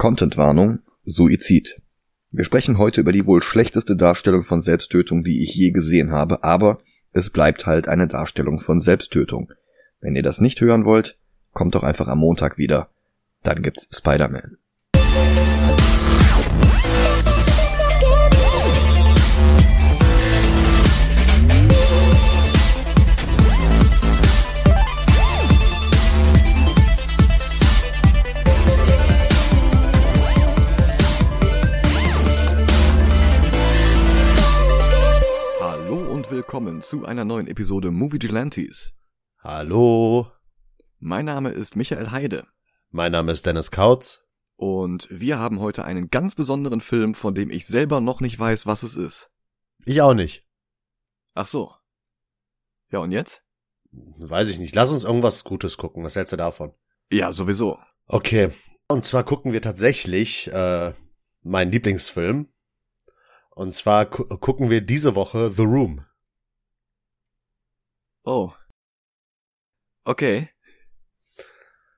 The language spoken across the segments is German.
Contentwarnung, Suizid. Wir sprechen heute über die wohl schlechteste Darstellung von Selbsttötung, die ich je gesehen habe, aber es bleibt halt eine Darstellung von Selbsttötung. Wenn ihr das nicht hören wollt, kommt doch einfach am Montag wieder. Dann gibt's Spider-Man. Willkommen zu einer neuen Episode Movie Gelantes. Hallo, Mein Name ist Michael Heide mein Name ist Dennis Kautz. und wir haben heute einen ganz besonderen Film, von dem ich selber noch nicht weiß, was es ist. Ich auch nicht. Ach so. Ja, und jetzt? Weiß ich nicht. Lass uns irgendwas Gutes gucken. Was hältst du davon? Ja, sowieso. Okay. Und zwar gucken wir tatsächlich äh, meinen Lieblingsfilm. Und zwar gu gucken wir diese Woche The Room. Oh. Okay.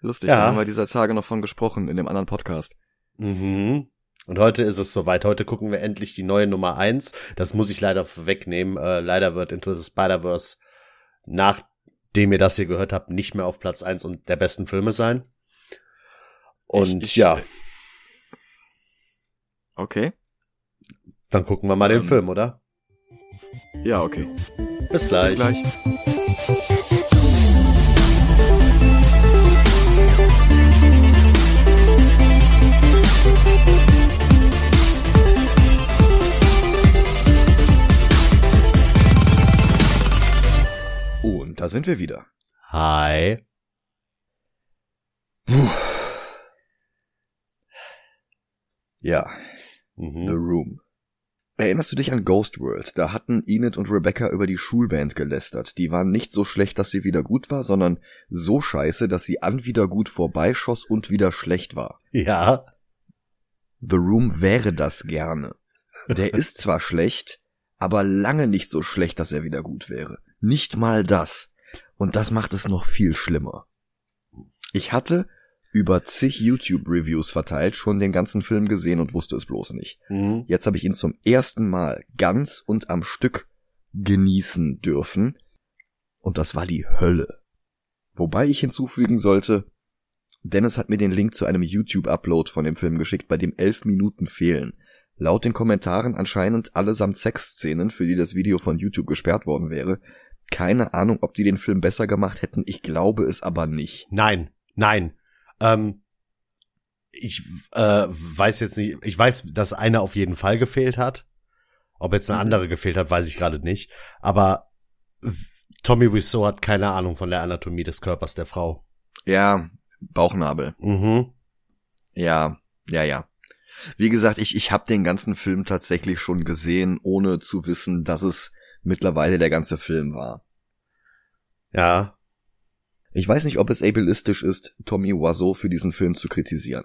Lustig, Ja. da haben wir dieser Tage noch von gesprochen in dem anderen Podcast. Mhm. Und heute ist es soweit. Heute gucken wir endlich die neue Nummer eins. Das muss ich leider wegnehmen. Äh, leider wird Into the Spider-Verse, nachdem ihr das hier gehört habt, nicht mehr auf Platz eins und der besten Filme sein. Und Ich- ich- ja, Okay. dann gucken wir mal den Ähm, Film, oder? Ja, okay. Bis gleich. Bis gleich. Und da sind wir wieder. Hi. Ja, Mhm. The Room. Erinnerst du dich an Ghost World? Da hatten Enid und Rebecca über die Schulband gelästert. Die waren nicht so schlecht, dass sie wieder gut war, sondern so scheiße, dass sie an wieder gut vorbeischoss und wieder schlecht war. Ja. The Room wäre das gerne. Der ist zwar schlecht, aber lange nicht so schlecht, dass er wieder gut wäre. Nicht mal das. Und das macht es noch viel schlimmer. Ich hatte über zig YouTube-Reviews verteilt schon den ganzen Film gesehen und wusste es bloß nicht. Mhm. Jetzt habe ich ihn zum ersten Mal ganz und am Stück genießen dürfen. Und das war die Hölle. Wobei ich hinzufügen sollte, Dennis hat mir den Link zu einem YouTube-Upload von dem Film geschickt, bei dem elf Minuten fehlen. Laut den Kommentaren anscheinend allesamt Sexszenen, für die das Video von YouTube gesperrt worden wäre. Keine Ahnung, ob die den Film besser gemacht hätten, ich glaube es aber nicht. Nein, nein. Ähm, ich äh, weiß jetzt nicht, ich weiß, dass eine auf jeden Fall gefehlt hat. Ob jetzt eine Mhm. andere gefehlt hat, weiß ich gerade nicht. Aber Tommy Wiseau hat keine Ahnung von der Anatomie des Körpers der Frau. Ja, Bauchnabel. Mhm. Ja, ja, ja. Wie gesagt, ich, ich habe den ganzen Film tatsächlich schon gesehen, ohne zu wissen, dass es mittlerweile der ganze Film war. Ja. Ich weiß nicht, ob es ableistisch ist, Tommy Wiseau für diesen Film zu kritisieren.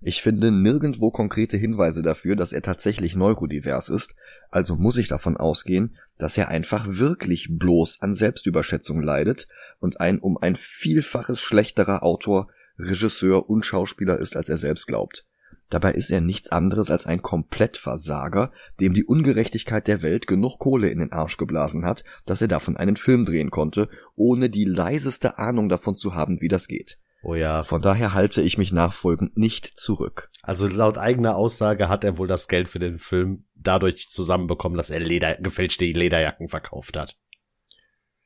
Ich finde nirgendwo konkrete Hinweise dafür, dass er tatsächlich neurodivers ist, also muss ich davon ausgehen, dass er einfach wirklich bloß an Selbstüberschätzung leidet und ein um ein Vielfaches schlechterer Autor, Regisseur und Schauspieler ist, als er selbst glaubt. Dabei ist er nichts anderes als ein Komplettversager, dem die Ungerechtigkeit der Welt genug Kohle in den Arsch geblasen hat, dass er davon einen Film drehen konnte, ohne die leiseste Ahnung davon zu haben, wie das geht. Oh ja. Von daher halte ich mich nachfolgend nicht zurück. Also laut eigener Aussage hat er wohl das Geld für den Film dadurch zusammenbekommen, dass er Leder, gefälschte Lederjacken verkauft hat.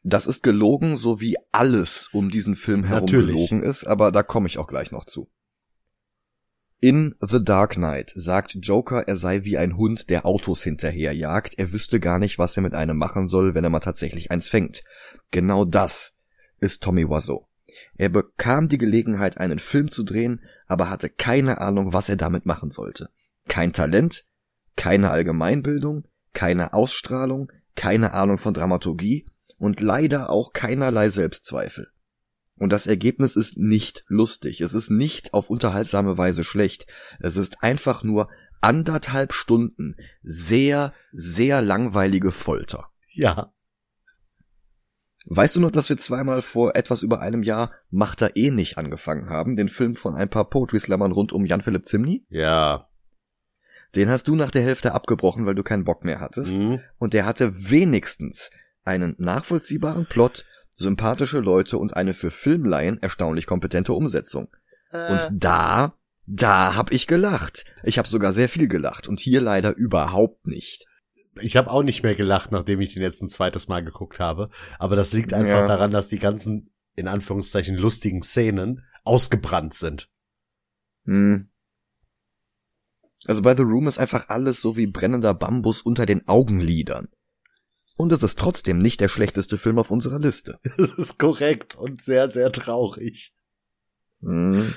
Das ist gelogen, so wie alles um diesen Film herum Natürlich. gelogen ist, aber da komme ich auch gleich noch zu. In The Dark Knight sagt Joker, er sei wie ein Hund, der Autos hinterherjagt. Er wüsste gar nicht, was er mit einem machen soll, wenn er mal tatsächlich eins fängt. Genau das ist Tommy Wiseau. Er bekam die Gelegenheit, einen Film zu drehen, aber hatte keine Ahnung, was er damit machen sollte. Kein Talent, keine Allgemeinbildung, keine Ausstrahlung, keine Ahnung von Dramaturgie und leider auch keinerlei Selbstzweifel. Und das Ergebnis ist nicht lustig, es ist nicht auf unterhaltsame Weise schlecht, es ist einfach nur anderthalb Stunden sehr, sehr langweilige Folter. Ja. Weißt du noch, dass wir zweimal vor etwas über einem Jahr Macht er eh nicht angefangen haben, den Film von ein paar Poetry Slammern rund um Jan-Philipp Zimny? Ja. Den hast du nach der Hälfte abgebrochen, weil du keinen Bock mehr hattest. Mhm. Und der hatte wenigstens einen nachvollziehbaren Plot, sympathische Leute und eine für Filmlaien erstaunlich kompetente Umsetzung. Und da, da hab ich gelacht. Ich habe sogar sehr viel gelacht und hier leider überhaupt nicht. ich habe auch nicht mehr gelacht, nachdem ich den jetzt ein zweites Mal geguckt habe. Aber das liegt einfach Ja. daran, dass die ganzen, in Anführungszeichen, lustigen Szenen ausgebrannt sind. Hm. Also bei The Room ist einfach alles so wie brennender Bambus unter den Augenlidern. Und es ist trotzdem nicht der schlechteste Film auf unserer Liste. Das ist korrekt und sehr, sehr traurig. Hm.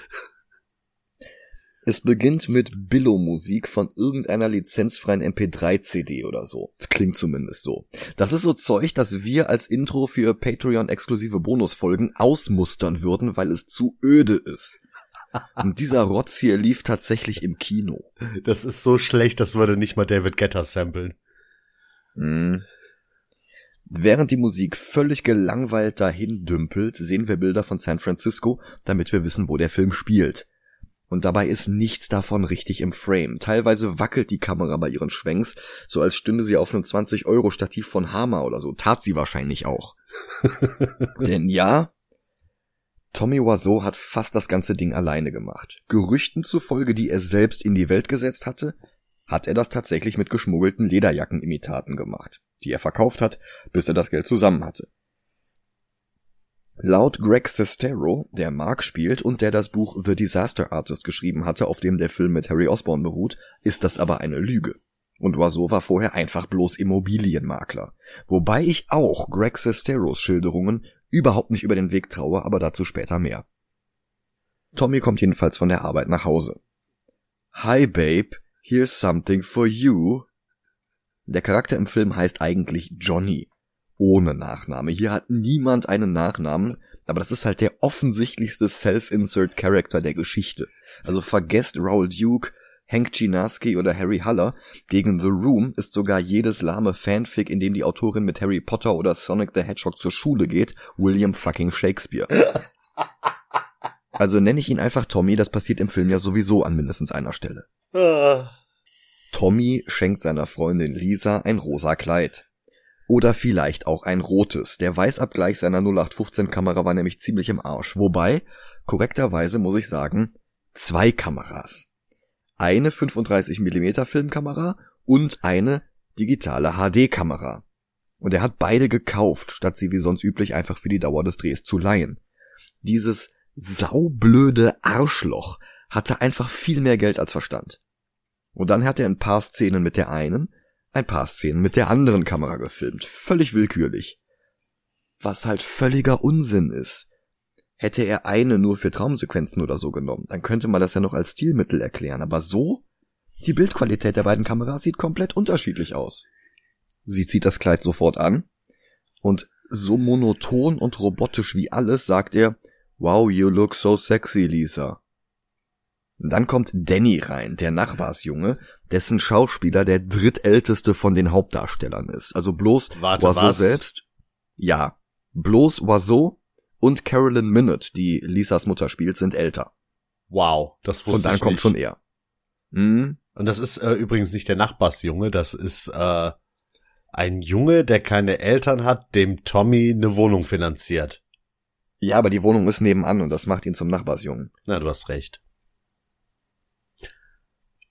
Es beginnt mit Billo-Musik von irgendeiner lizenzfreien MP3-CD oder so. Das klingt zumindest so. Das ist so Zeug, das wir als Intro für Patreon-exklusive Bonusfolgen ausmustern würden, weil es zu öde ist. Und dieser Rotz hier lief tatsächlich im Kino. Das ist so schlecht, das würde nicht mal David Guetta samplen. Hm. Während die Musik völlig gelangweilt dahin dümpelt, sehen wir Bilder von San Francisco, damit wir wissen, wo der Film spielt. Und dabei ist nichts davon richtig im Frame. Teilweise wackelt die Kamera bei ihren Schwenks, so als stünde sie auf einem 20-Euro-Stativ von Hammer oder so. Tat sie wahrscheinlich auch. Denn ja, Tommy Wiseau hat fast das ganze Ding alleine gemacht. Gerüchten zufolge, die er selbst in die Welt gesetzt hatte, hat er das tatsächlich mit geschmuggelten Lederjackenimitaten gemacht, die er verkauft hat, bis er das Geld zusammen hatte. Laut Greg Sestero, der Mark spielt und der das Buch The Disaster Artist geschrieben hatte, auf dem der Film mit Harry Osborn beruht, ist das aber eine Lüge. Und Oiseau war vorher einfach bloß Immobilienmakler. Wobei ich auch Greg Sesteros Schilderungen überhaupt nicht über den Weg traue, aber dazu später mehr. Tommy kommt jedenfalls von der Arbeit nach Hause. Hi Babe, here's something for you. Der Charakter im Film heißt eigentlich Johnny. Ohne Nachname. Hier hat niemand einen Nachnamen, aber das ist halt der offensichtlichste Self-Insert Character der Geschichte. Also vergesst Raoul Duke, Hank Chinaski oder Harry Haller. Gegen The Room ist sogar jedes lahme Fanfic, in dem die Autorin mit Harry Potter oder Sonic the Hedgehog zur Schule geht, William fucking Shakespeare. Also nenne ich ihn einfach Tommy, das passiert im Film ja sowieso an mindestens einer Stelle. Ah. Tommy schenkt seiner Freundin Lisa ein rosa Kleid. Oder vielleicht auch ein rotes. Der Weißabgleich seiner 0815 Kamera war nämlich ziemlich im Arsch. Wobei, korrekterweise muss ich sagen, zwei Kameras. Eine 35mm Filmkamera und eine digitale HD-Kamera. Und er hat beide gekauft, statt sie wie sonst üblich einfach für die Dauer des Drehs zu leihen. Dieses saublöde Arschloch hatte einfach viel mehr Geld als Verstand. Und dann hat er ein paar Szenen mit der einen, ein paar Szenen mit der anderen Kamera gefilmt. Völlig willkürlich. Was halt völliger Unsinn ist. Hätte er eine nur für Traumsequenzen oder so genommen, dann könnte man das ja noch als Stilmittel erklären. Aber so? Die Bildqualität der beiden Kameras sieht komplett unterschiedlich aus. Sie zieht das Kleid sofort an und so monoton und robotisch wie alles sagt er, Wow, you look so sexy, Lisa. Dann kommt Danny rein, der Nachbarsjunge, dessen Schauspieler der drittälteste von den Hauptdarstellern ist. Also bloß Warte, Oiseau was? selbst. Ja, bloß Oiseau und Carolyn Minute, die Lisas Mutter spielt, sind älter. Wow, das wusste Und dann ich kommt nicht. schon er. Hm, Und das ist äh, übrigens nicht der Nachbarsjunge, das ist äh, ein Junge, der keine Eltern hat, dem Tommy eine Wohnung finanziert. Ja, aber die Wohnung ist nebenan und das macht ihn zum Nachbarsjungen. Na, du hast recht.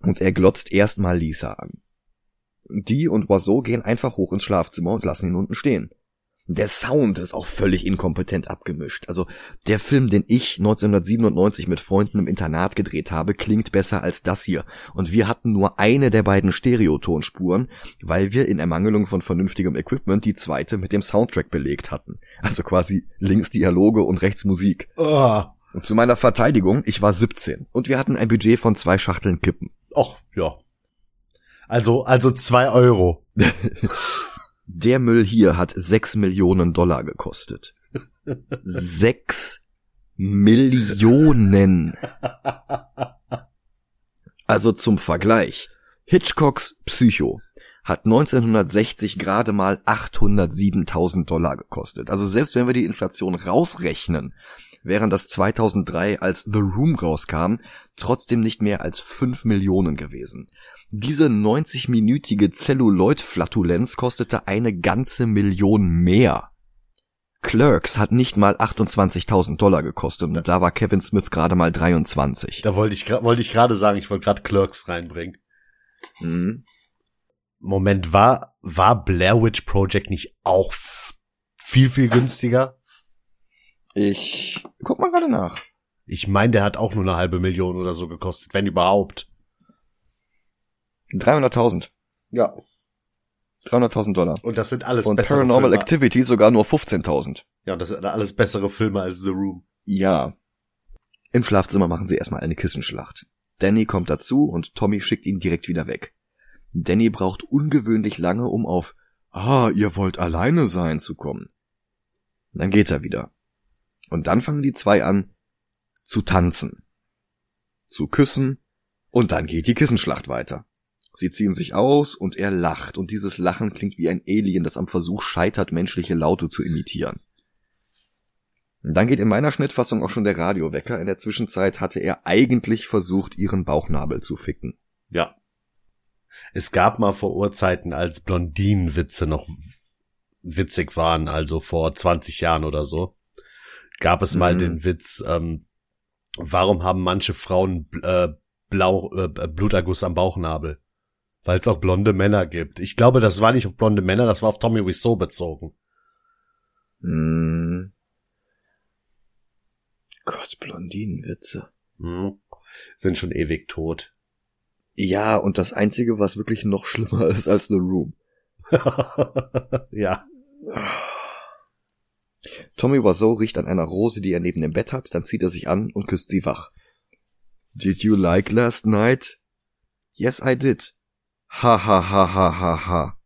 Und er glotzt erstmal Lisa an. Die und Oiseau gehen einfach hoch ins Schlafzimmer und lassen ihn unten stehen. Der Sound ist auch völlig inkompetent abgemischt. Also der Film, den ich 1997 mit Freunden im Internat gedreht habe, klingt besser als das hier. Und wir hatten nur eine der beiden Stereotonspuren, weil wir in Ermangelung von vernünftigem Equipment die zweite mit dem Soundtrack belegt hatten. Also quasi links Dialoge und rechts Musik. Oh. Und zu meiner Verteidigung, ich war 17 und wir hatten ein Budget von zwei Schachteln Kippen. Och, ja. Also, also zwei Euro. Der Müll hier hat sechs Millionen Dollar gekostet. Sechs Millionen. Also zum Vergleich. Hitchcocks Psycho hat 1960 gerade mal 807.000 Dollar gekostet. Also selbst wenn wir die Inflation rausrechnen, während das 2003 als The Room rauskam, trotzdem nicht mehr als 5 Millionen gewesen. Diese 90-minütige Celluloid-Flatulenz kostete eine ganze Million mehr. Clerks hat nicht mal 28.000 Dollar gekostet und da war Kevin Smith gerade mal 23. Da wollte ich, wollte ich gerade sagen, ich wollte gerade Clerks reinbringen. Mhm. Moment, war, war Blair Witch Project nicht auch viel, viel günstiger? Ich guck mal gerade nach. Ich meine, der hat auch nur eine halbe Million oder so gekostet, wenn überhaupt. 300.000. Ja. 300.000 Dollar. Und das sind alles Und bessere Paranormal Filme. Activity sogar nur 15.000. Ja, und das sind alles bessere Filme als The Room. Ja. Im Schlafzimmer machen sie erstmal eine Kissenschlacht. Danny kommt dazu und Tommy schickt ihn direkt wieder weg. Danny braucht ungewöhnlich lange, um auf Ah, ihr wollt alleine sein zu kommen. Dann geht er wieder. Und dann fangen die zwei an zu tanzen, zu küssen und dann geht die Kissenschlacht weiter. Sie ziehen sich aus und er lacht und dieses Lachen klingt wie ein Alien, das am Versuch scheitert, menschliche Laute zu imitieren. Dann geht in meiner Schnittfassung auch schon der Radiowecker. In der Zwischenzeit hatte er eigentlich versucht, ihren Bauchnabel zu ficken. Ja. Es gab mal vor Urzeiten, als Blondinenwitze noch witzig waren, also vor 20 Jahren oder so, gab es mal mhm. den Witz, ähm, warum haben manche Frauen äh, Blau, äh, Bluterguss am Bauchnabel? weil es auch blonde Männer gibt. Ich glaube, das war nicht auf blonde Männer, das war auf Tommy Wiseau bezogen. Hm. Gott, Blondinenwitze. Hm. Sind schon ewig tot. Ja, und das Einzige, was wirklich noch schlimmer ist als The Room. ja. Tommy Wiseau riecht an einer Rose, die er neben dem Bett hat, dann zieht er sich an und küsst sie wach. Did you like last night? Yes, I did. Ha ha ha ha ha ha.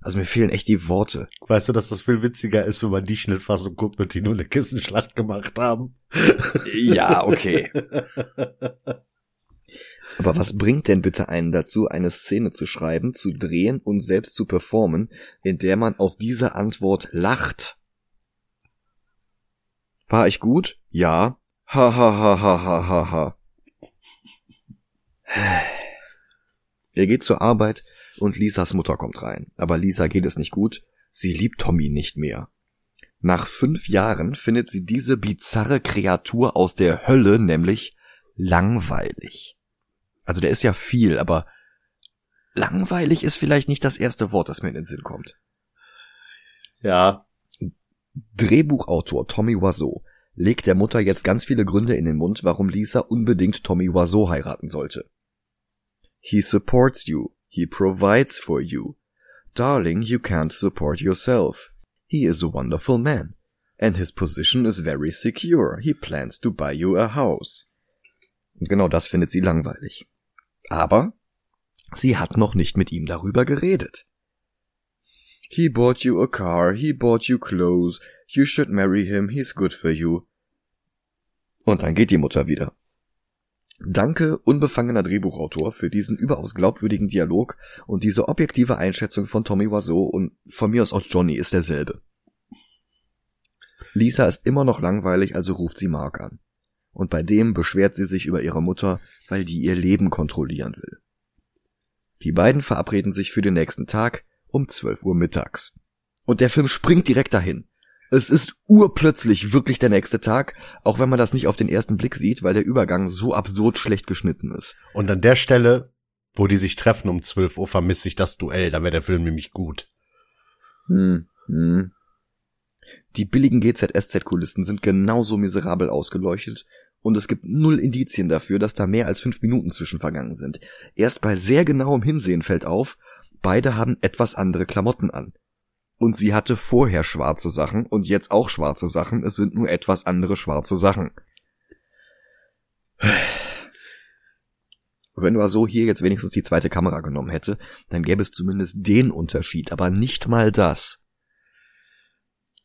Also mir fehlen echt die Worte. Weißt du, dass das viel witziger ist, wenn man die Schnittfassung guckt und die nur eine Kissenschlacht gemacht haben? Ja, okay. Aber was bringt denn bitte einen dazu, eine Szene zu schreiben, zu drehen und selbst zu performen, in der man auf diese Antwort lacht? War ich gut? Ja. Ha ha ha ha ha ha ha. Er geht zur Arbeit und Lisas Mutter kommt rein. Aber Lisa geht es nicht gut. Sie liebt Tommy nicht mehr. Nach fünf Jahren findet sie diese bizarre Kreatur aus der Hölle nämlich langweilig. Also der ist ja viel, aber langweilig ist vielleicht nicht das erste Wort, das mir in den Sinn kommt. Ja. Drehbuchautor Tommy Wiseau legt der Mutter jetzt ganz viele Gründe in den Mund, warum Lisa unbedingt Tommy Wiseau heiraten sollte. He supports you. He provides for you. Darling, you can't support yourself. He is a wonderful man. And his position is very secure. He plans to buy you a house. Genau das findet sie langweilig. Aber sie hat noch nicht mit ihm darüber geredet. He bought you a car, he bought you clothes, you should marry him, he's good for you. Und dann geht die Mutter wieder. Danke, unbefangener Drehbuchautor, für diesen überaus glaubwürdigen Dialog und diese objektive Einschätzung von Tommy Wiseau und von mir aus auch Johnny ist derselbe. Lisa ist immer noch langweilig, also ruft sie Mark an. Und bei dem beschwert sie sich über ihre Mutter, weil die ihr Leben kontrollieren will. Die beiden verabreden sich für den nächsten Tag um 12 Uhr mittags. Und der Film springt direkt dahin. Es ist urplötzlich wirklich der nächste Tag, auch wenn man das nicht auf den ersten Blick sieht, weil der Übergang so absurd schlecht geschnitten ist. Und an der Stelle, wo die sich treffen um 12 Uhr, vermisse ich das Duell, da wäre der Film nämlich gut. Hm, hm. Die billigen GZSZ-Kulissen sind genauso miserabel ausgeleuchtet und es gibt null Indizien dafür, dass da mehr als fünf Minuten zwischen vergangen sind. Erst bei sehr genauem Hinsehen fällt auf, beide haben etwas andere Klamotten an. Und sie hatte vorher schwarze Sachen und jetzt auch schwarze Sachen. Es sind nur etwas andere schwarze Sachen. Wenn so hier jetzt wenigstens die zweite Kamera genommen hätte, dann gäbe es zumindest den Unterschied, aber nicht mal das.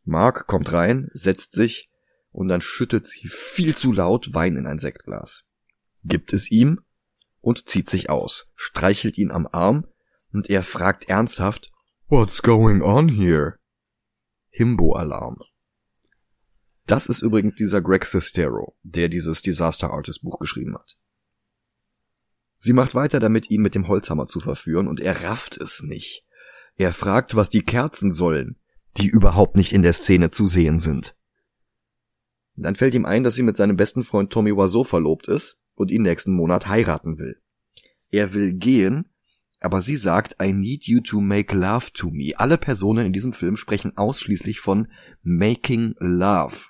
Mark kommt rein, setzt sich und dann schüttet sie viel zu laut Wein in ein Sektglas. Gibt es ihm und zieht sich aus, streichelt ihn am Arm Und er fragt ernsthaft, What's going on here? Himbo-Alarm. Das ist übrigens dieser Greg Sestero, der dieses Disaster Artist Buch geschrieben hat. Sie macht weiter damit, ihn mit dem Holzhammer zu verführen, und er rafft es nicht. Er fragt, was die Kerzen sollen, die überhaupt nicht in der Szene zu sehen sind. Dann fällt ihm ein, dass sie mit seinem besten Freund Tommy Wiseau verlobt ist und ihn nächsten Monat heiraten will. Er will gehen, aber sie sagt, I need you to make love to me. Alle Personen in diesem Film sprechen ausschließlich von making love.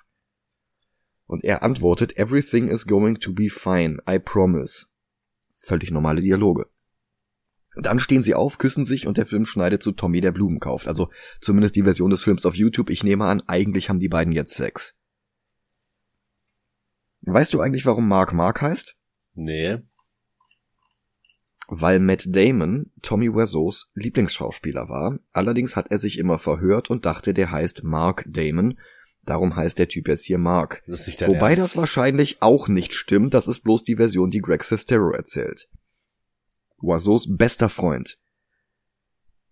Und er antwortet, everything is going to be fine, I promise. Völlig normale Dialoge. Dann stehen sie auf, küssen sich und der Film schneidet zu Tommy, der Blumen kauft. Also zumindest die Version des Films auf YouTube. Ich nehme an, eigentlich haben die beiden jetzt Sex. Weißt du eigentlich, warum Mark Mark heißt? Nee. Weil Matt Damon Tommy Wiseaus Lieblingsschauspieler war. Allerdings hat er sich immer verhört und dachte, der heißt Mark Damon. Darum heißt der Typ jetzt hier Mark. Das Wobei Ernst. das wahrscheinlich auch nicht stimmt. Das ist bloß die Version, die Greg Sestero erzählt. Wiseaus bester Freund.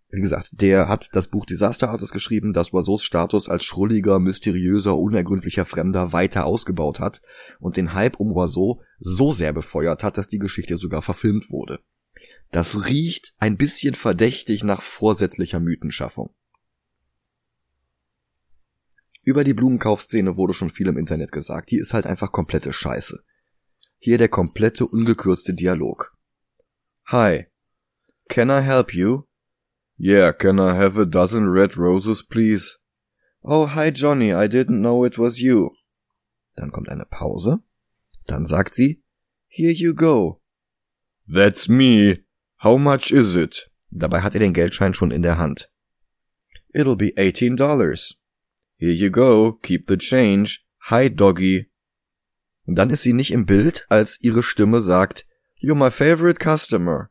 Wie gesagt, der hat das Buch Disaster Artist geschrieben, das Wiseaus Status als schrulliger, mysteriöser, unergründlicher Fremder weiter ausgebaut hat und den Hype um Wiseau so sehr befeuert hat, dass die Geschichte sogar verfilmt wurde. Das riecht ein bisschen verdächtig nach vorsätzlicher Mythenschaffung. Über die Blumenkaufszene wurde schon viel im Internet gesagt. Die ist halt einfach komplette Scheiße. Hier der komplette ungekürzte Dialog. Hi. Can I help you? Yeah, can I have a dozen red roses, please? Oh, hi Johnny, I didn't know it was you. Dann kommt eine Pause. Dann sagt sie, Here you go. That's me. How much is it? Dabei hat er den Geldschein schon in der Hand. It'll be eighteen dollars. Here you go, keep the change. Hi, Doggy. Dann ist sie nicht im Bild, als ihre Stimme sagt, You're my favorite customer.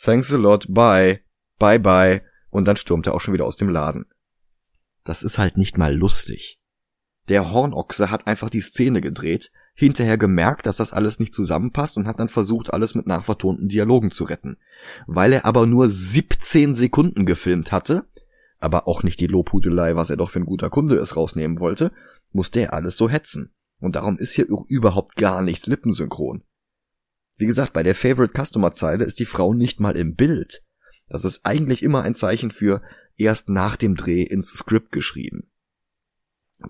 Thanks a lot, bye. Bye bye. Und dann stürmt er auch schon wieder aus dem Laden. Das ist halt nicht mal lustig. Der Hornochse hat einfach die Szene gedreht, hinterher gemerkt, dass das alles nicht zusammenpasst und hat dann versucht, alles mit nachvertonten Dialogen zu retten. Weil er aber nur 17 Sekunden gefilmt hatte, aber auch nicht die Lobhudelei, was er doch für ein guter Kunde ist, rausnehmen wollte, musste er alles so hetzen. Und darum ist hier überhaupt gar nichts lippensynchron. Wie gesagt, bei der Favorite Customer Zeile ist die Frau nicht mal im Bild. Das ist eigentlich immer ein Zeichen für erst nach dem Dreh ins Skript geschrieben.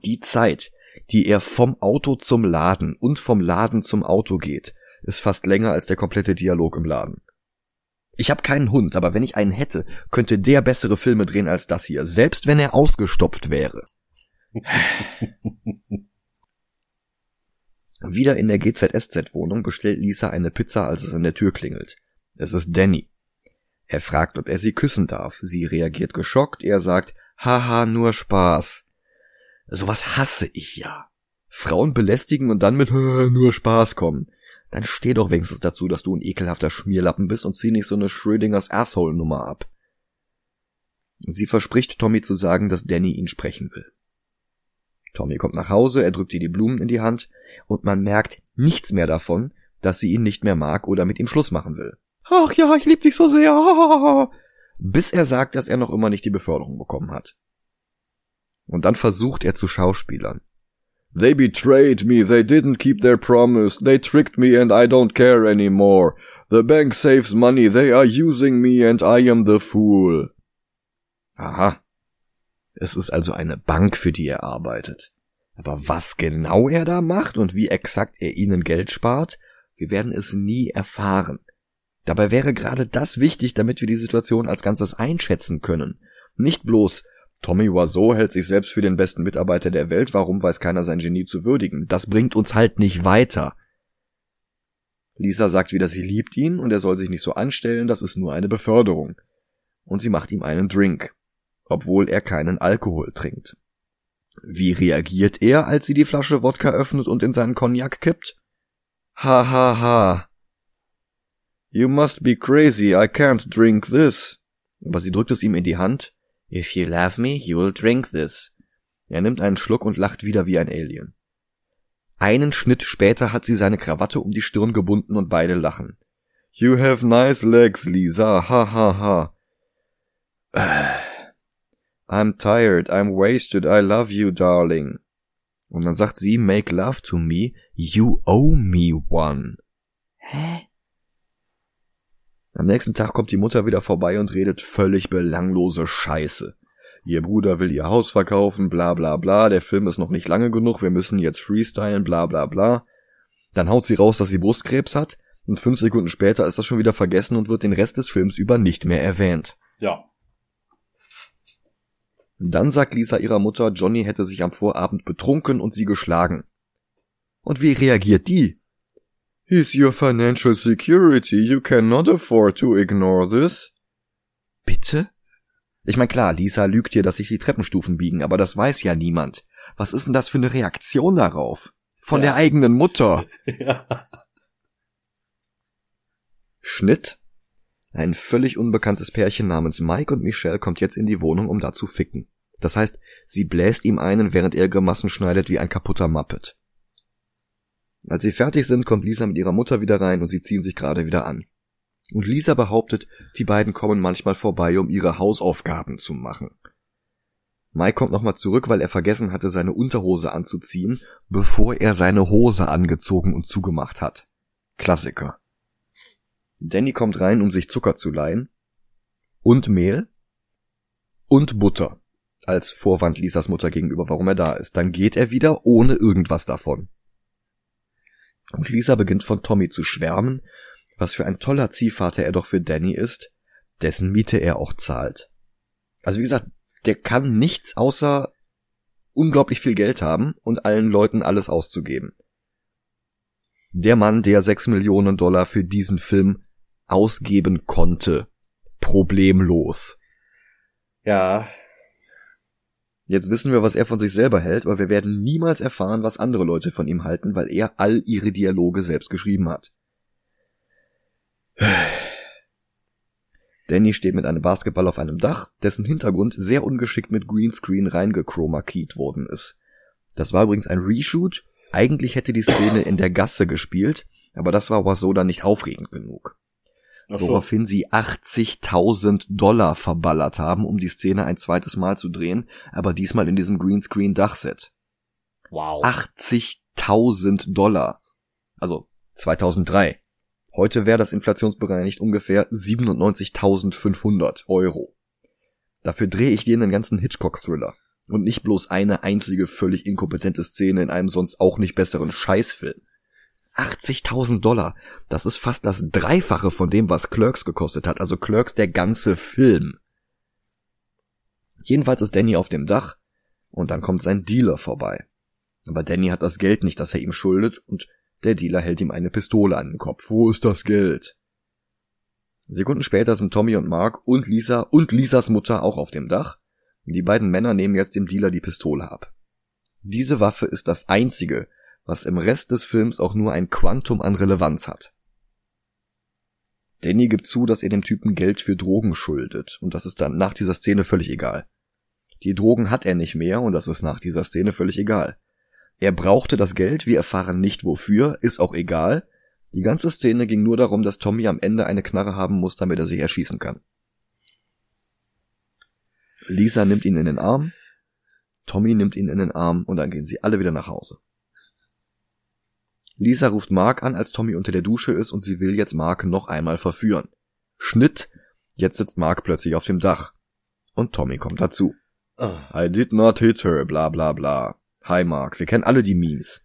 Die Zeit, die er vom Auto zum Laden und vom Laden zum Auto geht, ist fast länger als der komplette Dialog im Laden. Ich habe keinen Hund, aber wenn ich einen hätte, könnte der bessere Filme drehen als das hier, selbst wenn er ausgestopft wäre. Wieder in der GZSZ-Wohnung bestellt Lisa eine Pizza, als es an der Tür klingelt. Es ist Danny. Er fragt, ob er sie küssen darf. Sie reagiert geschockt. Er sagt, haha, nur Spaß. Sowas hasse ich ja. Frauen belästigen und dann mit nur Spaß kommen. Dann steh doch wenigstens dazu, dass du ein ekelhafter Schmierlappen bist und zieh nicht so eine Schrödingers Asshole-Nummer ab. Sie verspricht Tommy zu sagen, dass Danny ihn sprechen will. Tommy kommt nach Hause, er drückt ihr die Blumen in die Hand und man merkt nichts mehr davon, dass sie ihn nicht mehr mag oder mit ihm Schluss machen will. Ach ja, ich lieb dich so sehr. Bis er sagt, dass er noch immer nicht die Beförderung bekommen hat. Und dann versucht er zu schauspielern. They betrayed me, they didn't keep their promise, they tricked me and I don't care anymore. The bank saves money, they are using me and I am the fool. Aha. Es ist also eine Bank, für die er arbeitet. Aber was genau er da macht und wie exakt er ihnen Geld spart, wir werden es nie erfahren. Dabei wäre gerade das wichtig, damit wir die Situation als Ganzes einschätzen können. Nicht bloß, Tommy Wiseau hält sich selbst für den besten Mitarbeiter der Welt, warum weiß keiner sein Genie zu würdigen? Das bringt uns halt nicht weiter. Lisa sagt wieder, sie liebt ihn und er soll sich nicht so anstellen, das ist nur eine Beförderung. Und sie macht ihm einen Drink, obwohl er keinen Alkohol trinkt. Wie reagiert er, als sie die Flasche Wodka öffnet und in seinen Cognac kippt? Ha ha ha. You must be crazy, I can't drink this. Aber sie drückt es ihm in die Hand. If you love me, you'll drink this. Er nimmt einen Schluck und lacht wieder wie ein Alien. Einen Schnitt später hat sie seine Krawatte um die Stirn gebunden und beide lachen. You have nice legs, Lisa, ha ha ha. I'm tired, I'm wasted, I love you, darling. Und dann sagt sie, make love to me, you owe me one. Hä? Am nächsten Tag kommt die Mutter wieder vorbei und redet völlig belanglose Scheiße. Ihr Bruder will ihr Haus verkaufen, bla bla bla, der Film ist noch nicht lange genug, wir müssen jetzt freestylen, bla bla bla. Dann haut sie raus, dass sie Brustkrebs hat, und fünf Sekunden später ist das schon wieder vergessen und wird den Rest des Films über nicht mehr erwähnt. Ja. Dann sagt Lisa ihrer Mutter, Johnny hätte sich am Vorabend betrunken und sie geschlagen. Und wie reagiert die? He's your financial security, you cannot afford to ignore this. Bitte? Ich mein klar, Lisa lügt dir, dass sich die Treppenstufen biegen, aber das weiß ja niemand. Was ist denn das für eine Reaktion darauf? Von ja. der eigenen Mutter. Ja. Schnitt. Ein völlig unbekanntes Pärchen namens Mike und Michelle kommt jetzt in die Wohnung, um da zu ficken. Das heißt, sie bläst ihm einen, während er Grimassen schneidet wie ein kaputter Muppet. Als sie fertig sind, kommt Lisa mit ihrer Mutter wieder rein und sie ziehen sich gerade wieder an. Und Lisa behauptet, die beiden kommen manchmal vorbei, um ihre Hausaufgaben zu machen. Mike kommt nochmal zurück, weil er vergessen hatte, seine Unterhose anzuziehen, bevor er seine Hose angezogen und zugemacht hat. Klassiker. Danny kommt rein, um sich Zucker zu leihen. Und Mehl. Und Butter. Als Vorwand Lisas Mutter gegenüber, warum er da ist. Dann geht er wieder ohne irgendwas davon. Und Lisa beginnt von Tommy zu schwärmen, was für ein toller Ziehvater er doch für Danny ist, dessen Miete er auch zahlt. Also wie gesagt, der kann nichts außer unglaublich viel Geld haben und allen Leuten alles auszugeben. Der Mann, der sechs Millionen Dollar für diesen Film ausgeben konnte. Problemlos. Ja, Jetzt wissen wir, was er von sich selber hält, aber wir werden niemals erfahren, was andere Leute von ihm halten, weil er all ihre Dialoge selbst geschrieben hat. Danny steht mit einem Basketball auf einem Dach, dessen Hintergrund sehr ungeschickt mit Greenscreen reingechromakiet worden ist. Das war übrigens ein Reshoot. Eigentlich hätte die Szene in der Gasse gespielt, aber das war Wasoda nicht aufregend genug. So. Woraufhin sie 80.000 Dollar verballert haben, um die Szene ein zweites Mal zu drehen, aber diesmal in diesem Greenscreen-Dachset. Wow. 80.000 Dollar. Also 2003. Heute wäre das inflationsbereinigt ungefähr 97.500 Euro. Dafür drehe ich dir einen ganzen Hitchcock-Thriller. Und nicht bloß eine einzige völlig inkompetente Szene in einem sonst auch nicht besseren Scheißfilm. 80.000 Dollar. Das ist fast das Dreifache von dem, was Clerks gekostet hat. Also Clerks der ganze Film. Jedenfalls ist Danny auf dem Dach und dann kommt sein Dealer vorbei. Aber Danny hat das Geld nicht, das er ihm schuldet und der Dealer hält ihm eine Pistole an den Kopf. Wo ist das Geld? Sekunden später sind Tommy und Mark und Lisa und Lisas Mutter auch auf dem Dach. Die beiden Männer nehmen jetzt dem Dealer die Pistole ab. Diese Waffe ist das einzige, was im Rest des Films auch nur ein Quantum an Relevanz hat. Danny gibt zu, dass er dem Typen Geld für Drogen schuldet, und das ist dann nach dieser Szene völlig egal. Die Drogen hat er nicht mehr, und das ist nach dieser Szene völlig egal. Er brauchte das Geld, wir erfahren nicht wofür, ist auch egal. Die ganze Szene ging nur darum, dass Tommy am Ende eine Knarre haben muss, damit er sich erschießen kann. Lisa nimmt ihn in den Arm, Tommy nimmt ihn in den Arm und dann gehen sie alle wieder nach Hause. Lisa ruft Mark an, als Tommy unter der Dusche ist und sie will jetzt Mark noch einmal verführen. Schnitt. Jetzt sitzt Mark plötzlich auf dem Dach. Und Tommy kommt dazu. Oh. I did not hit her, bla bla bla. Hi Mark, wir kennen alle die Memes.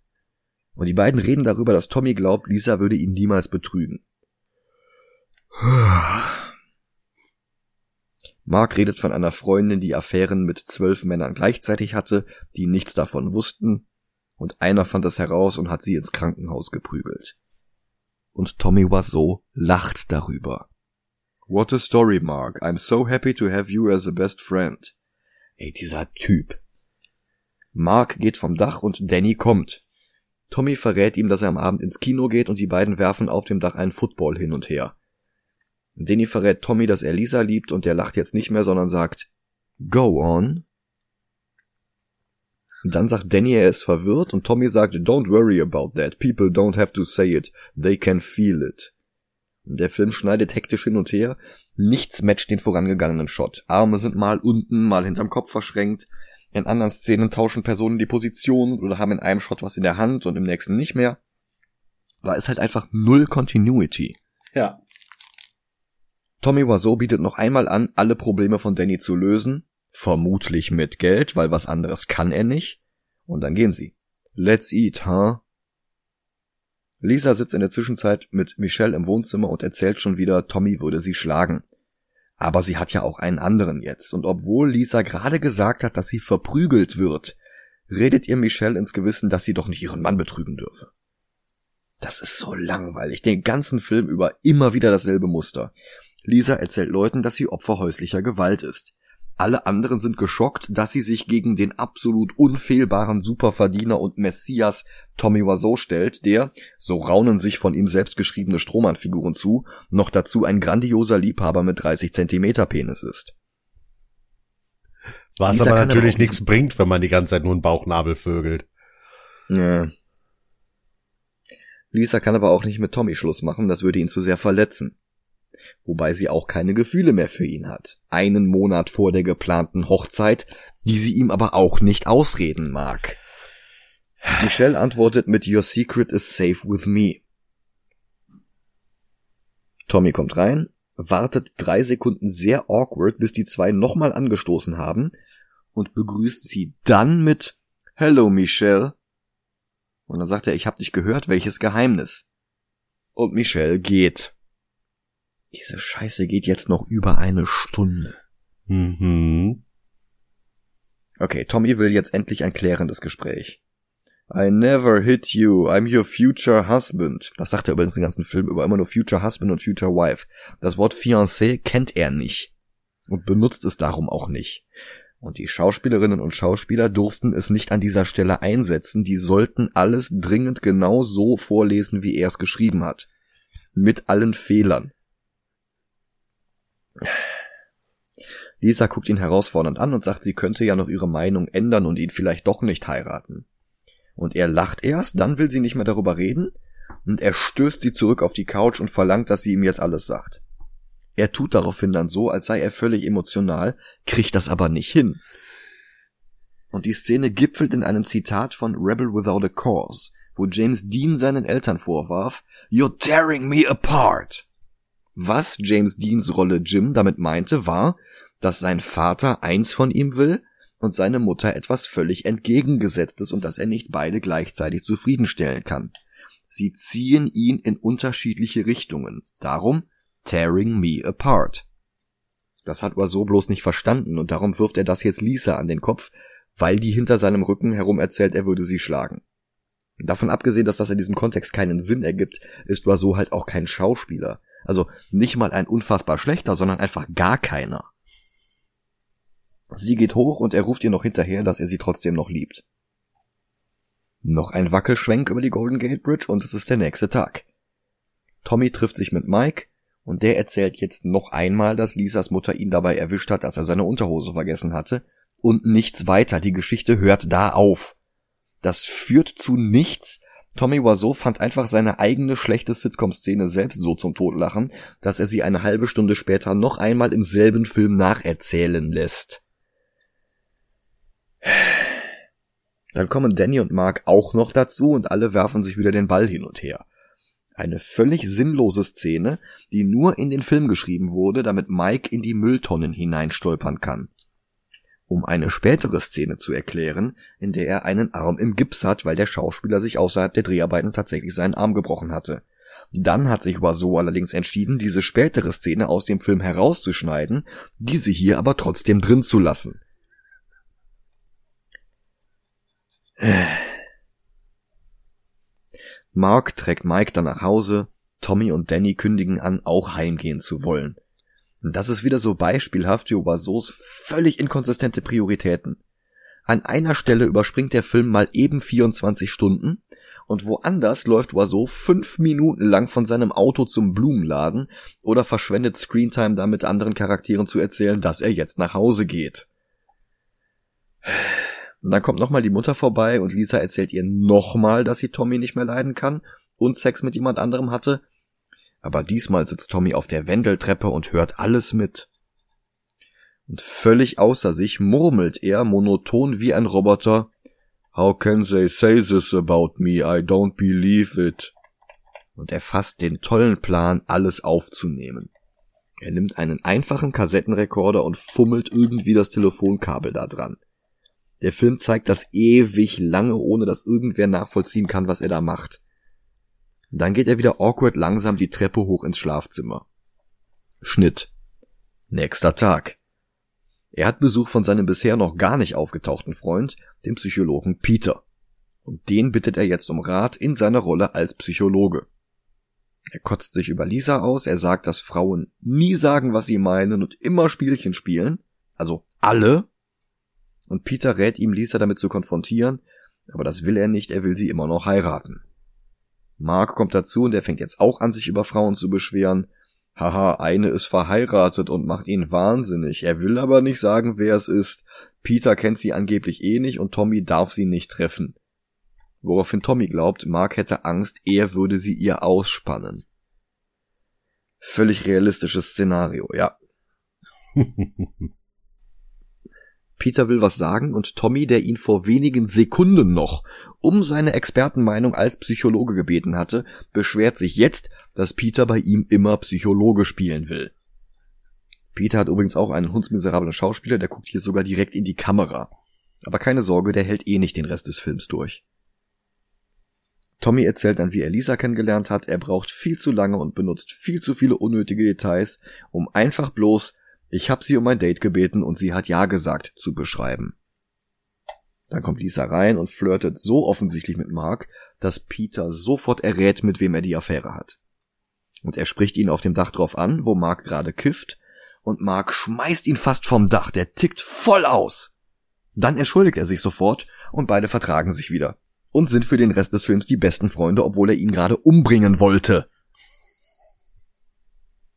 Und die beiden reden darüber, dass Tommy glaubt, Lisa würde ihn niemals betrügen. Mark redet von einer Freundin, die Affären mit zwölf Männern gleichzeitig hatte, die nichts davon wussten, und einer fand es heraus und hat sie ins Krankenhaus geprügelt. Und Tommy Wiseau lacht darüber. What a story, Mark. I'm so happy to have you as a best friend. Ey, dieser Typ. Mark geht vom Dach und Danny kommt. Tommy verrät ihm, dass er am Abend ins Kino geht und die beiden werfen auf dem Dach einen Football hin und her. Danny verrät Tommy, dass er Lisa liebt und der lacht jetzt nicht mehr, sondern sagt, Go on. Dann sagt Danny, er ist verwirrt und Tommy sagt, don't worry about that. People don't have to say it. They can feel it. Der Film schneidet hektisch hin und her. Nichts matcht den vorangegangenen Shot. Arme sind mal unten, mal hinterm Kopf verschränkt. In anderen Szenen tauschen Personen die Position oder haben in einem Shot was in der Hand und im nächsten nicht mehr. Da ist halt einfach null Continuity. Ja. Tommy Wiseau bietet noch einmal an, alle Probleme von Danny zu lösen. Vermutlich mit Geld, weil was anderes kann er nicht. Und dann gehen sie. Let's eat, huh? Lisa sitzt in der Zwischenzeit mit Michelle im Wohnzimmer und erzählt schon wieder, Tommy würde sie schlagen. Aber sie hat ja auch einen anderen jetzt, und obwohl Lisa gerade gesagt hat, dass sie verprügelt wird, redet ihr Michelle ins Gewissen, dass sie doch nicht ihren Mann betrügen dürfe. Das ist so langweilig, den ganzen Film über immer wieder dasselbe Muster. Lisa erzählt Leuten, dass sie Opfer häuslicher Gewalt ist. Alle anderen sind geschockt, dass sie sich gegen den absolut unfehlbaren Superverdiener und Messias Tommy Wiseau stellt, der, so raunen sich von ihm selbst geschriebene Strohmann-Figuren zu, noch dazu ein grandioser Liebhaber mit 30 Zentimeter Penis ist. Was Lisa aber natürlich nichts bringt, wenn man die ganze Zeit nur einen Bauchnabel vögelt. Ja. Lisa kann aber auch nicht mit Tommy Schluss machen, das würde ihn zu sehr verletzen wobei sie auch keine Gefühle mehr für ihn hat. Einen Monat vor der geplanten Hochzeit, die sie ihm aber auch nicht ausreden mag. Michelle antwortet mit Your secret is safe with me. Tommy kommt rein, wartet drei Sekunden sehr awkward, bis die zwei nochmal angestoßen haben und begrüßt sie dann mit Hello Michelle. Und dann sagt er, ich hab dich gehört, welches Geheimnis? Und Michelle geht. Diese Scheiße geht jetzt noch über eine Stunde. Mhm. Okay, Tommy will jetzt endlich ein klärendes Gespräch. I never hit you, I'm your future husband. Das sagt er übrigens den ganzen Film über immer nur future husband und future wife. Das Wort fiancé kennt er nicht. Und benutzt es darum auch nicht. Und die Schauspielerinnen und Schauspieler durften es nicht an dieser Stelle einsetzen, die sollten alles dringend genau so vorlesen, wie er es geschrieben hat. Mit allen Fehlern. Lisa guckt ihn herausfordernd an und sagt, sie könnte ja noch ihre Meinung ändern und ihn vielleicht doch nicht heiraten. Und er lacht erst, dann will sie nicht mehr darüber reden, und er stößt sie zurück auf die Couch und verlangt, dass sie ihm jetzt alles sagt. Er tut daraufhin dann so, als sei er völlig emotional, kriegt das aber nicht hin. Und die Szene gipfelt in einem Zitat von Rebel Without a Cause, wo James Dean seinen Eltern vorwarf, You're tearing me apart. Was James Deans Rolle Jim damit meinte, war, dass sein Vater eins von ihm will und seine Mutter etwas völlig entgegengesetztes und dass er nicht beide gleichzeitig zufriedenstellen kann. Sie ziehen ihn in unterschiedliche Richtungen. Darum tearing me apart. Das hat Oiseau bloß nicht verstanden und darum wirft er das jetzt Lisa an den Kopf, weil die hinter seinem Rücken herum erzählt, er würde sie schlagen. Davon abgesehen, dass das in diesem Kontext keinen Sinn ergibt, ist Oiseau halt auch kein Schauspieler. Also nicht mal ein unfassbar schlechter, sondern einfach gar keiner. Sie geht hoch und er ruft ihr noch hinterher, dass er sie trotzdem noch liebt. Noch ein Wackelschwenk über die Golden Gate Bridge und es ist der nächste Tag. Tommy trifft sich mit Mike und der erzählt jetzt noch einmal, dass Lisas Mutter ihn dabei erwischt hat, dass er seine Unterhose vergessen hatte und nichts weiter. Die Geschichte hört da auf. Das führt zu nichts, Tommy Wiseau fand einfach seine eigene schlechte Sitcom-Szene selbst so zum Totlachen, dass er sie eine halbe Stunde später noch einmal im selben Film nacherzählen lässt. Dann kommen Danny und Mark auch noch dazu und alle werfen sich wieder den Ball hin und her. Eine völlig sinnlose Szene, die nur in den Film geschrieben wurde, damit Mike in die Mülltonnen hineinstolpern kann um eine spätere Szene zu erklären, in der er einen Arm im Gips hat, weil der Schauspieler sich außerhalb der Dreharbeiten tatsächlich seinen Arm gebrochen hatte. Dann hat sich Oiseau allerdings entschieden, diese spätere Szene aus dem Film herauszuschneiden, diese hier aber trotzdem drin zu lassen. Mark trägt Mike dann nach Hause, Tommy und Danny kündigen an, auch heimgehen zu wollen. Das ist wieder so beispielhaft für Oiseaus völlig inkonsistente Prioritäten. An einer Stelle überspringt der Film mal eben 24 Stunden und woanders läuft Oiseau fünf Minuten lang von seinem Auto zum Blumenladen oder verschwendet Screentime damit anderen Charakteren zu erzählen, dass er jetzt nach Hause geht. Und dann kommt nochmal die Mutter vorbei und Lisa erzählt ihr nochmal, dass sie Tommy nicht mehr leiden kann und Sex mit jemand anderem hatte aber diesmal sitzt Tommy auf der Wendeltreppe und hört alles mit. Und völlig außer sich murmelt er monoton wie ein Roboter How can they say this about me? I don't believe it. Und er fasst den tollen Plan, alles aufzunehmen. Er nimmt einen einfachen Kassettenrekorder und fummelt irgendwie das Telefonkabel da dran. Der Film zeigt das ewig lange, ohne dass irgendwer nachvollziehen kann, was er da macht. Dann geht er wieder awkward langsam die Treppe hoch ins Schlafzimmer. Schnitt. Nächster Tag. Er hat Besuch von seinem bisher noch gar nicht aufgetauchten Freund, dem Psychologen Peter. Und den bittet er jetzt um Rat in seiner Rolle als Psychologe. Er kotzt sich über Lisa aus, er sagt, dass Frauen nie sagen, was sie meinen und immer Spielchen spielen. Also alle. Und Peter rät ihm, Lisa damit zu konfrontieren, aber das will er nicht, er will sie immer noch heiraten. Mark kommt dazu und er fängt jetzt auch an, sich über Frauen zu beschweren. Haha, eine ist verheiratet und macht ihn wahnsinnig. Er will aber nicht sagen, wer es ist. Peter kennt sie angeblich eh nicht und Tommy darf sie nicht treffen. Woraufhin Tommy glaubt, Mark hätte Angst, er würde sie ihr ausspannen. Völlig realistisches Szenario, ja. Peter will was sagen und Tommy, der ihn vor wenigen Sekunden noch um seine Expertenmeinung als Psychologe gebeten hatte, beschwert sich jetzt, dass Peter bei ihm immer Psychologe spielen will. Peter hat übrigens auch einen hundsmiserablen Schauspieler, der guckt hier sogar direkt in die Kamera. Aber keine Sorge, der hält eh nicht den Rest des Films durch. Tommy erzählt dann, wie er Lisa kennengelernt hat. Er braucht viel zu lange und benutzt viel zu viele unnötige Details, um einfach bloß ich hab sie um ein Date gebeten und sie hat ja gesagt zu beschreiben. Dann kommt Lisa rein und flirtet so offensichtlich mit Mark, dass Peter sofort errät, mit wem er die Affäre hat. Und er spricht ihn auf dem Dach drauf an, wo Mark gerade kifft, und Mark schmeißt ihn fast vom Dach, der tickt voll aus. Dann entschuldigt er sich sofort und beide vertragen sich wieder und sind für den Rest des Films die besten Freunde, obwohl er ihn gerade umbringen wollte.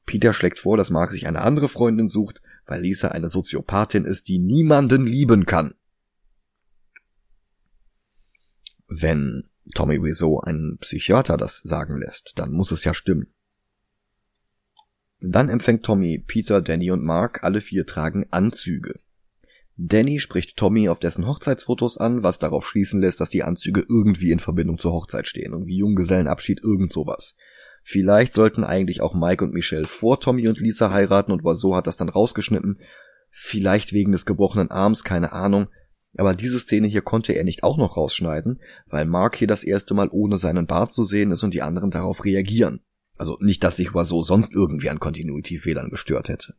Peter schlägt vor, dass Mark sich eine andere Freundin sucht, weil Lisa eine Soziopathin ist, die niemanden lieben kann. Wenn Tommy Wiseau einen Psychiater das sagen lässt, dann muss es ja stimmen. Dann empfängt Tommy Peter, Danny und Mark, alle vier tragen Anzüge. Danny spricht Tommy auf dessen Hochzeitsfotos an, was darauf schließen lässt, dass die Anzüge irgendwie in Verbindung zur Hochzeit stehen, irgendwie Junggesellenabschied, irgend sowas. Vielleicht sollten eigentlich auch Mike und Michelle vor Tommy und Lisa heiraten und so hat das dann rausgeschnitten. Vielleicht wegen des gebrochenen Arms, keine Ahnung. Aber diese Szene hier konnte er nicht auch noch rausschneiden, weil Mark hier das erste Mal ohne seinen Bart zu sehen ist und die anderen darauf reagieren. Also nicht, dass sich so sonst irgendwie an Continuity-Fehlern gestört hätte.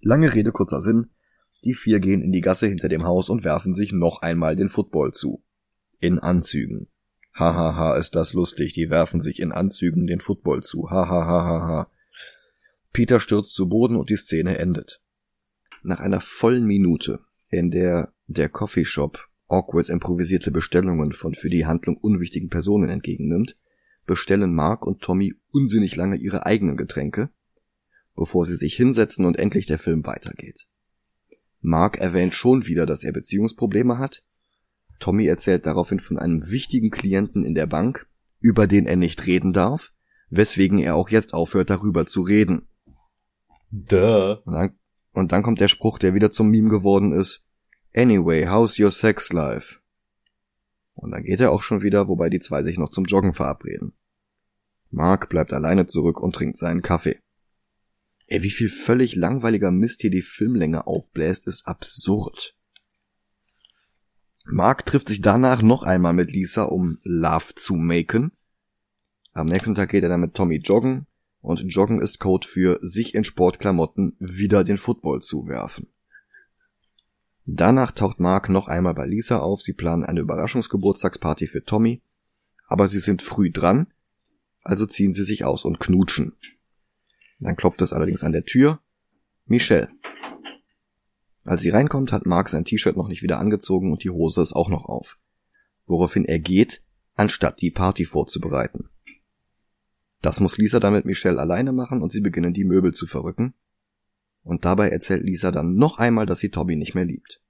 Lange Rede, kurzer Sinn. Die vier gehen in die Gasse hinter dem Haus und werfen sich noch einmal den Football zu. In Anzügen. Hahaha, ha, ha, ist das lustig. Die werfen sich in Anzügen den Football zu. Hahaha. Ha, ha, ha. Peter stürzt zu Boden und die Szene endet. Nach einer vollen Minute, in der der Coffeeshop awkward improvisierte Bestellungen von für die Handlung unwichtigen Personen entgegennimmt, bestellen Mark und Tommy unsinnig lange ihre eigenen Getränke, bevor sie sich hinsetzen und endlich der Film weitergeht. Mark erwähnt schon wieder, dass er Beziehungsprobleme hat, Tommy erzählt daraufhin von einem wichtigen Klienten in der Bank, über den er nicht reden darf, weswegen er auch jetzt aufhört, darüber zu reden. Duh. Und dann, und dann kommt der Spruch, der wieder zum Meme geworden ist. Anyway, how's your sex life? Und dann geht er auch schon wieder, wobei die zwei sich noch zum Joggen verabreden. Mark bleibt alleine zurück und trinkt seinen Kaffee. Ey, wie viel völlig langweiliger Mist hier die Filmlänge aufbläst, ist absurd. Mark trifft sich danach noch einmal mit Lisa, um Love zu maken. Am nächsten Tag geht er dann mit Tommy joggen und joggen ist Code für sich in Sportklamotten wieder den Football zuwerfen. Danach taucht Mark noch einmal bei Lisa auf, sie planen eine Überraschungsgeburtstagsparty für Tommy, aber sie sind früh dran, also ziehen sie sich aus und knutschen. Dann klopft es allerdings an der Tür. Michelle. Als sie reinkommt, hat Mark sein T-Shirt noch nicht wieder angezogen und die Hose ist auch noch auf. Woraufhin er geht, anstatt die Party vorzubereiten. Das muss Lisa dann mit Michelle alleine machen und sie beginnen die Möbel zu verrücken. Und dabei erzählt Lisa dann noch einmal, dass sie Toby nicht mehr liebt.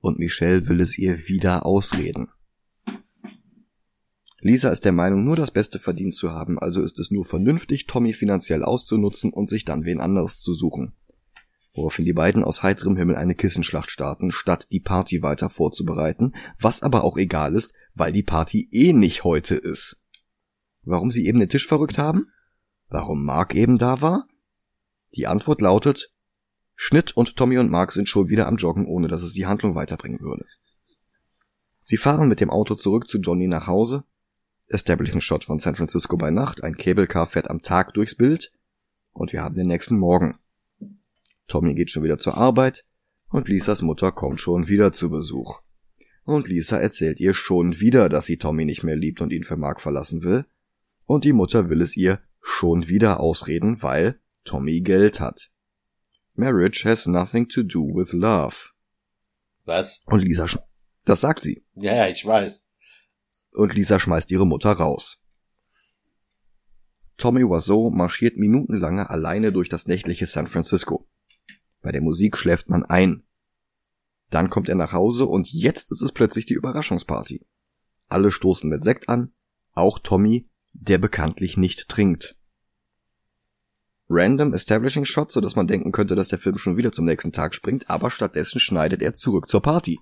Und Michelle will es ihr wieder ausreden. Lisa ist der Meinung, nur das Beste verdient zu haben, also ist es nur vernünftig, Tommy finanziell auszunutzen und sich dann wen anderes zu suchen. Woraufhin die beiden aus heiterem Himmel eine Kissenschlacht starten, statt die Party weiter vorzubereiten, was aber auch egal ist, weil die Party eh nicht heute ist. Warum sie eben den Tisch verrückt haben? Warum Mark eben da war? Die Antwort lautet, Schnitt und Tommy und Mark sind schon wieder am Joggen, ohne dass es die Handlung weiterbringen würde. Sie fahren mit dem Auto zurück zu Johnny nach Hause, Establishing Shot von San Francisco bei Nacht, ein Cable Car fährt am Tag durchs Bild und wir haben den nächsten Morgen. Tommy geht schon wieder zur Arbeit und Lisas Mutter kommt schon wieder zu Besuch. Und Lisa erzählt ihr schon wieder, dass sie Tommy nicht mehr liebt und ihn für Mark verlassen will. Und die Mutter will es ihr schon wieder ausreden, weil Tommy Geld hat. Marriage has nothing to do with love. Was? Und Lisa, das sagt sie. Ja, ja, ich weiß und Lisa schmeißt ihre Mutter raus. Tommy Wiseau marschiert minutenlange alleine durch das nächtliche San Francisco. Bei der Musik schläft man ein. Dann kommt er nach Hause und jetzt ist es plötzlich die Überraschungsparty. Alle stoßen mit Sekt an, auch Tommy, der bekanntlich nicht trinkt. Random Establishing Shot, so dass man denken könnte, dass der Film schon wieder zum nächsten Tag springt, aber stattdessen schneidet er zurück zur Party.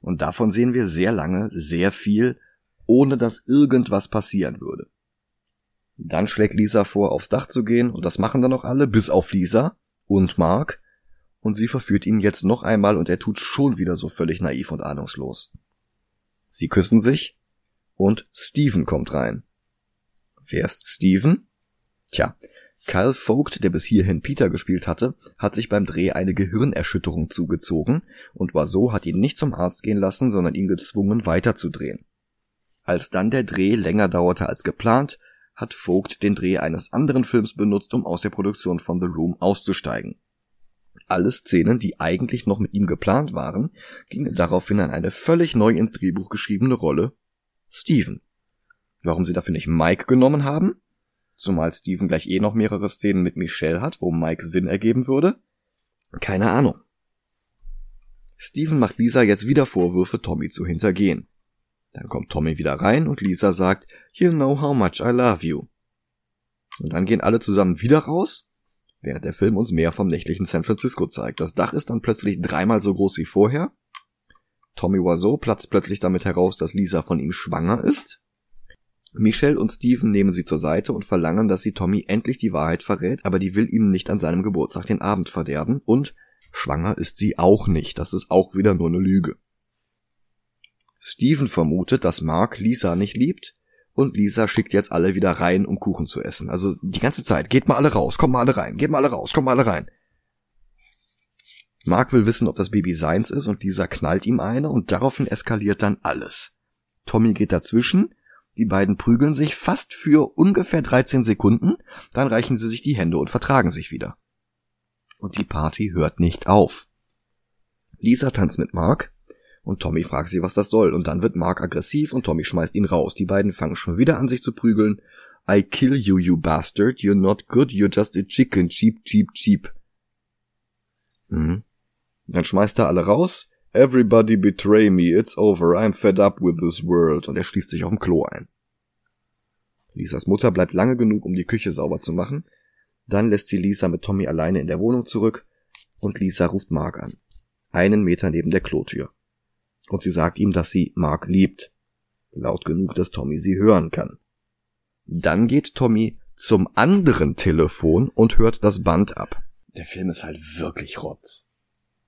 Und davon sehen wir sehr lange, sehr viel ohne dass irgendwas passieren würde. Dann schlägt Lisa vor, aufs Dach zu gehen, und das machen dann auch alle, bis auf Lisa und Mark, und sie verführt ihn jetzt noch einmal und er tut schon wieder so völlig naiv und ahnungslos. Sie küssen sich und Steven kommt rein. Wer ist Steven? Tja, Kyle Vogt, der bis hierhin Peter gespielt hatte, hat sich beim Dreh eine Gehirnerschütterung zugezogen und war so hat ihn nicht zum Arzt gehen lassen, sondern ihn gezwungen weiterzudrehen. Als dann der Dreh länger dauerte als geplant, hat Vogt den Dreh eines anderen Films benutzt, um aus der Produktion von The Room auszusteigen. Alle Szenen, die eigentlich noch mit ihm geplant waren, gingen daraufhin an eine völlig neu ins Drehbuch geschriebene Rolle Steven. Warum sie dafür nicht Mike genommen haben? Zumal Steven gleich eh noch mehrere Szenen mit Michelle hat, wo Mike Sinn ergeben würde? Keine Ahnung. Steven macht Lisa jetzt wieder Vorwürfe, Tommy zu hintergehen. Dann kommt Tommy wieder rein und Lisa sagt, You know how much I love you. Und dann gehen alle zusammen wieder raus, während der Film uns mehr vom nächtlichen San Francisco zeigt. Das Dach ist dann plötzlich dreimal so groß wie vorher. Tommy Wiseau platzt plötzlich damit heraus, dass Lisa von ihm schwanger ist. Michelle und Steven nehmen sie zur Seite und verlangen, dass sie Tommy endlich die Wahrheit verrät, aber die will ihm nicht an seinem Geburtstag den Abend verderben und schwanger ist sie auch nicht. Das ist auch wieder nur eine Lüge. Steven vermutet, dass Mark Lisa nicht liebt und Lisa schickt jetzt alle wieder rein, um Kuchen zu essen. Also die ganze Zeit, geht mal alle raus, kommt mal alle rein, geht mal alle raus, kommt mal alle rein. Mark will wissen, ob das Baby seins ist und Lisa knallt ihm eine und daraufhin eskaliert dann alles. Tommy geht dazwischen, die beiden prügeln sich fast für ungefähr 13 Sekunden, dann reichen sie sich die Hände und vertragen sich wieder. Und die Party hört nicht auf. Lisa tanzt mit Mark, und Tommy fragt sie, was das soll. Und dann wird Mark aggressiv und Tommy schmeißt ihn raus. Die beiden fangen schon wieder an, sich zu prügeln. I kill you, you bastard. You're not good. You're just a chicken. Cheap, cheap, cheap. Mhm. Dann schmeißt er alle raus. Everybody betray me. It's over. I'm fed up with this world. Und er schließt sich auf dem Klo ein. Lisas Mutter bleibt lange genug, um die Küche sauber zu machen. Dann lässt sie Lisa mit Tommy alleine in der Wohnung zurück und Lisa ruft Mark an. Einen Meter neben der Klotür und sie sagt ihm, dass sie Mark liebt. Laut genug, dass Tommy sie hören kann. Dann geht Tommy zum anderen Telefon und hört das Band ab. Der Film ist halt wirklich Rotz.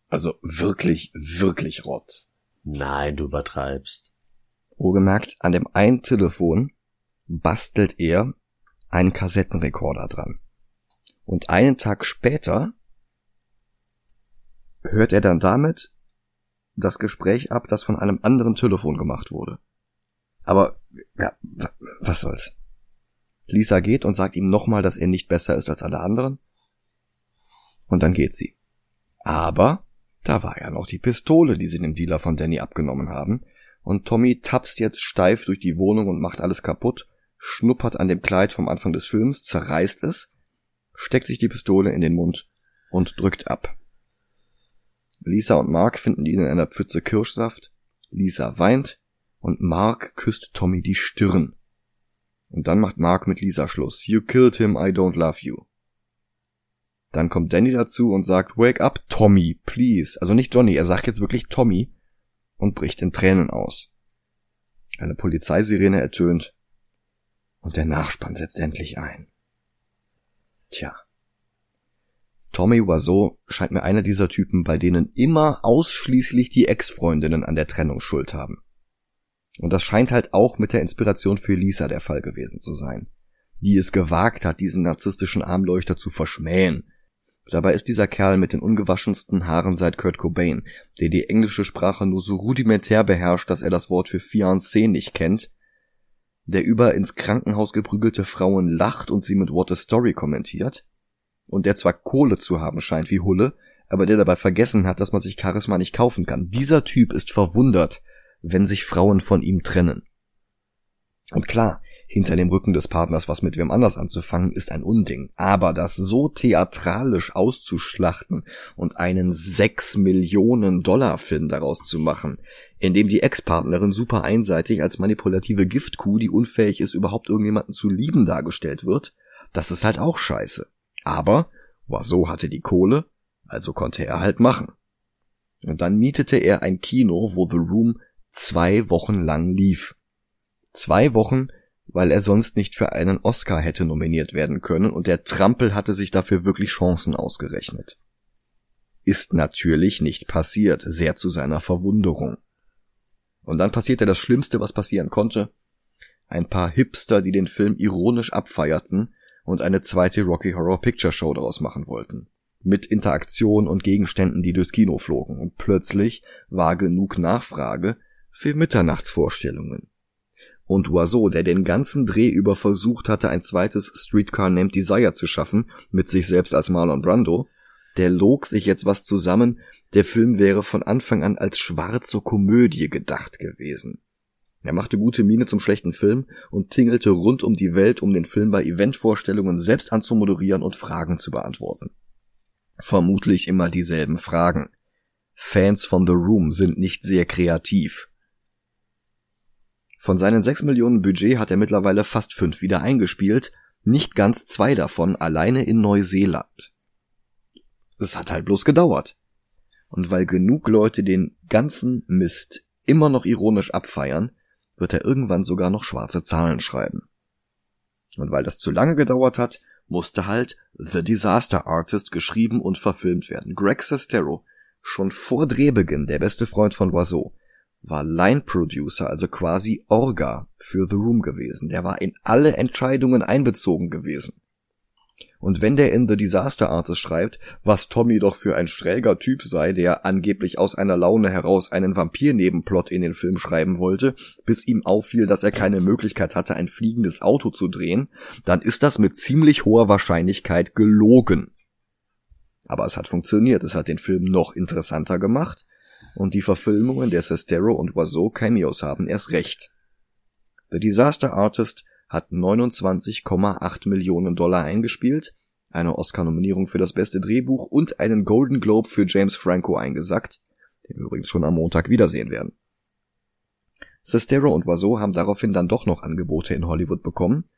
Also wirklich, wirklich Rotz. Nein, du übertreibst. Wohlgemerkt, an dem einen Telefon bastelt er einen Kassettenrekorder dran. Und einen Tag später hört er dann damit das Gespräch ab, das von einem anderen Telefon gemacht wurde. Aber, ja, was soll's. Lisa geht und sagt ihm nochmal, dass er nicht besser ist als alle anderen. Und dann geht sie. Aber da war ja noch die Pistole, die sie dem Dealer von Danny abgenommen haben. Und Tommy tapst jetzt steif durch die Wohnung und macht alles kaputt, schnuppert an dem Kleid vom Anfang des Films, zerreißt es, steckt sich die Pistole in den Mund und drückt ab. Lisa und Mark finden ihn in einer Pfütze Kirschsaft. Lisa weint und Mark küsst Tommy die Stirn. Und dann macht Mark mit Lisa Schluss. You killed him, I don't love you. Dann kommt Danny dazu und sagt, Wake up, Tommy, please. Also nicht Johnny, er sagt jetzt wirklich Tommy und bricht in Tränen aus. Eine Polizeisirene ertönt und der Nachspann setzt endlich ein. Tja. Tommy Wiseau scheint mir einer dieser Typen, bei denen immer ausschließlich die Ex-Freundinnen an der Trennung Schuld haben. Und das scheint halt auch mit der Inspiration für Lisa der Fall gewesen zu sein, die es gewagt hat, diesen narzisstischen Armleuchter zu verschmähen. Dabei ist dieser Kerl mit den ungewaschensten Haaren seit Kurt Cobain, der die englische Sprache nur so rudimentär beherrscht, dass er das Wort für Fiancé nicht kennt, der über ins Krankenhaus geprügelte Frauen lacht und sie mit What a Story kommentiert, und der zwar Kohle zu haben scheint wie Hulle, aber der dabei vergessen hat, dass man sich Charisma nicht kaufen kann. Dieser Typ ist verwundert, wenn sich Frauen von ihm trennen. Und klar, hinter dem Rücken des Partners was mit wem anders anzufangen, ist ein Unding. Aber das so theatralisch auszuschlachten und einen 6 Millionen Dollar Film daraus zu machen, in dem die Ex-Partnerin super einseitig als manipulative Giftkuh, die unfähig ist, überhaupt irgendjemanden zu lieben, dargestellt wird, das ist halt auch scheiße. Aber Waso hatte die Kohle, also konnte er halt machen. Und dann mietete er ein Kino, wo The Room zwei Wochen lang lief. Zwei Wochen, weil er sonst nicht für einen Oscar hätte nominiert werden können und der Trampel hatte sich dafür wirklich Chancen ausgerechnet. Ist natürlich nicht passiert, sehr zu seiner Verwunderung. Und dann passierte das Schlimmste, was passieren konnte. Ein paar Hipster, die den Film ironisch abfeierten und eine zweite Rocky Horror Picture Show daraus machen wollten mit Interaktion und Gegenständen, die durchs Kino flogen, und plötzlich war genug Nachfrage, für Mitternachtsvorstellungen. Und Oiseau, der den ganzen Dreh über versucht hatte, ein zweites Streetcar Named Desire zu schaffen, mit sich selbst als Marlon Brando, der log sich jetzt was zusammen, der Film wäre von Anfang an als schwarze Komödie gedacht gewesen. Er machte gute Miene zum schlechten Film und tingelte rund um die Welt, um den Film bei Eventvorstellungen selbst anzumoderieren und Fragen zu beantworten. Vermutlich immer dieselben Fragen. Fans von The Room sind nicht sehr kreativ. Von seinen 6 Millionen Budget hat er mittlerweile fast 5 wieder eingespielt, nicht ganz zwei davon alleine in Neuseeland. Es hat halt bloß gedauert. Und weil genug Leute den ganzen Mist immer noch ironisch abfeiern, wird er irgendwann sogar noch schwarze Zahlen schreiben. Und weil das zu lange gedauert hat, musste halt The Disaster Artist geschrieben und verfilmt werden. Greg Sestero, schon vor Drehbeginn der beste Freund von Oiseau, war Line Producer, also quasi Orga für The Room gewesen. Der war in alle Entscheidungen einbezogen gewesen. Und wenn der in The Disaster Artist schreibt, was Tommy doch für ein schräger Typ sei, der angeblich aus einer Laune heraus einen Vampir-Nebenplot in den Film schreiben wollte, bis ihm auffiel, dass er keine Möglichkeit hatte, ein fliegendes Auto zu drehen, dann ist das mit ziemlich hoher Wahrscheinlichkeit gelogen. Aber es hat funktioniert, es hat den Film noch interessanter gemacht und die Verfilmungen der Sestero und Oiseau Cameos haben erst recht. The Disaster Artist hat 29,8 Millionen Dollar eingespielt, eine Oscar-Nominierung für das beste Drehbuch und einen Golden Globe für James Franco eingesackt, den wir übrigens schon am Montag wiedersehen werden. Sestero und Oiseau haben daraufhin dann doch noch Angebote in Hollywood bekommen.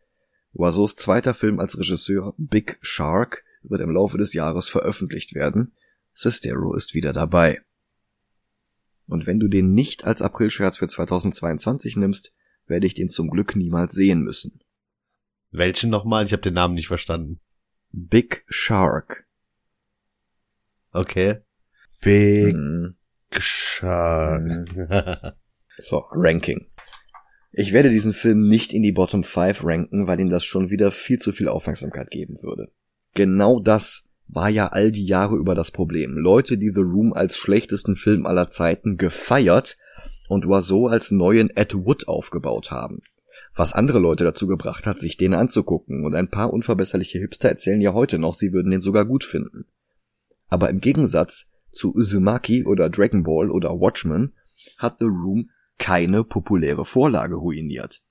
Oiseaus zweiter Film als Regisseur Big Shark wird im Laufe des Jahres veröffentlicht werden. Sestero ist wieder dabei. Und wenn du den nicht als Aprilscherz für 2022 nimmst, werde ich den zum Glück niemals sehen müssen. Welchen nochmal? Ich habe den Namen nicht verstanden. Big Shark. Okay. Big hm. Shark. So, Ranking. Ich werde diesen Film nicht in die Bottom 5 ranken, weil ihm das schon wieder viel zu viel Aufmerksamkeit geben würde. Genau das war ja all die Jahre über das Problem. Leute, die The Room als schlechtesten Film aller Zeiten gefeiert und Oiseau als neuen Ed Wood aufgebaut haben. Was andere Leute dazu gebracht hat, sich den anzugucken, und ein paar unverbesserliche Hipster erzählen ja heute noch, sie würden den sogar gut finden. Aber im Gegensatz zu Uzumaki oder Dragon Ball oder Watchmen hat The Room keine populäre Vorlage ruiniert.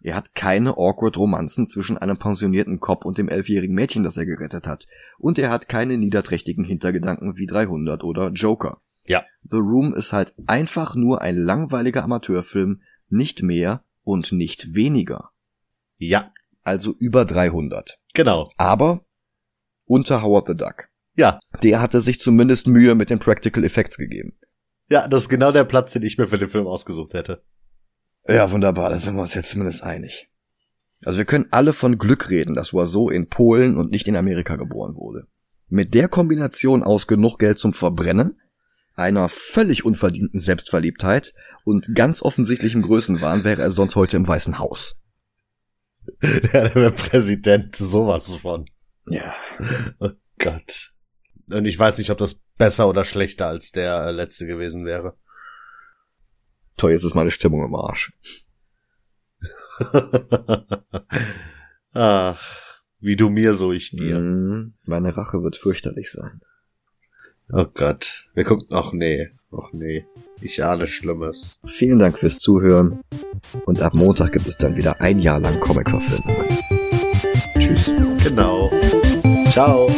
Er hat keine awkward Romanzen zwischen einem pensionierten Cop und dem elfjährigen Mädchen, das er gerettet hat. Und er hat keine niederträchtigen Hintergedanken wie 300 oder Joker. Ja. The Room ist halt einfach nur ein langweiliger Amateurfilm, nicht mehr und nicht weniger. Ja, Also über 300. genau. Aber unter Howard the Duck. Ja, Der hatte sich zumindest Mühe mit den Practical Effects gegeben. ja, das ist genau der Platz, den ich mir für den Film ausgesucht hätte. Ja, wunderbar, da sind wir uns jetzt zumindest einig. Also wir können alle von Glück reden, dass Oiseau in Polen und nicht in Amerika geboren wurde. Mit der Kombination aus genug Geld zum Verbrennen, einer völlig unverdienten Selbstverliebtheit und ganz offensichtlichem Größenwahn wäre er sonst heute im Weißen Haus. Der wäre Präsident, sowas von. Ja. Oh Gott. Und ich weiß nicht, ob das besser oder schlechter als der äh, letzte gewesen wäre. Toll, jetzt ist meine Stimmung im Arsch. Ach, wie du mir, so ich dir. Mhm, meine Rache wird fürchterlich sein. Oh Gott. Wir gucken, ach nee, ach nee. Ich ahne Schlimmes. Vielen Dank fürs Zuhören und ab Montag gibt es dann wieder ein Jahr lang Comic-Verfilmungen. Tschüss. Genau. Ciao.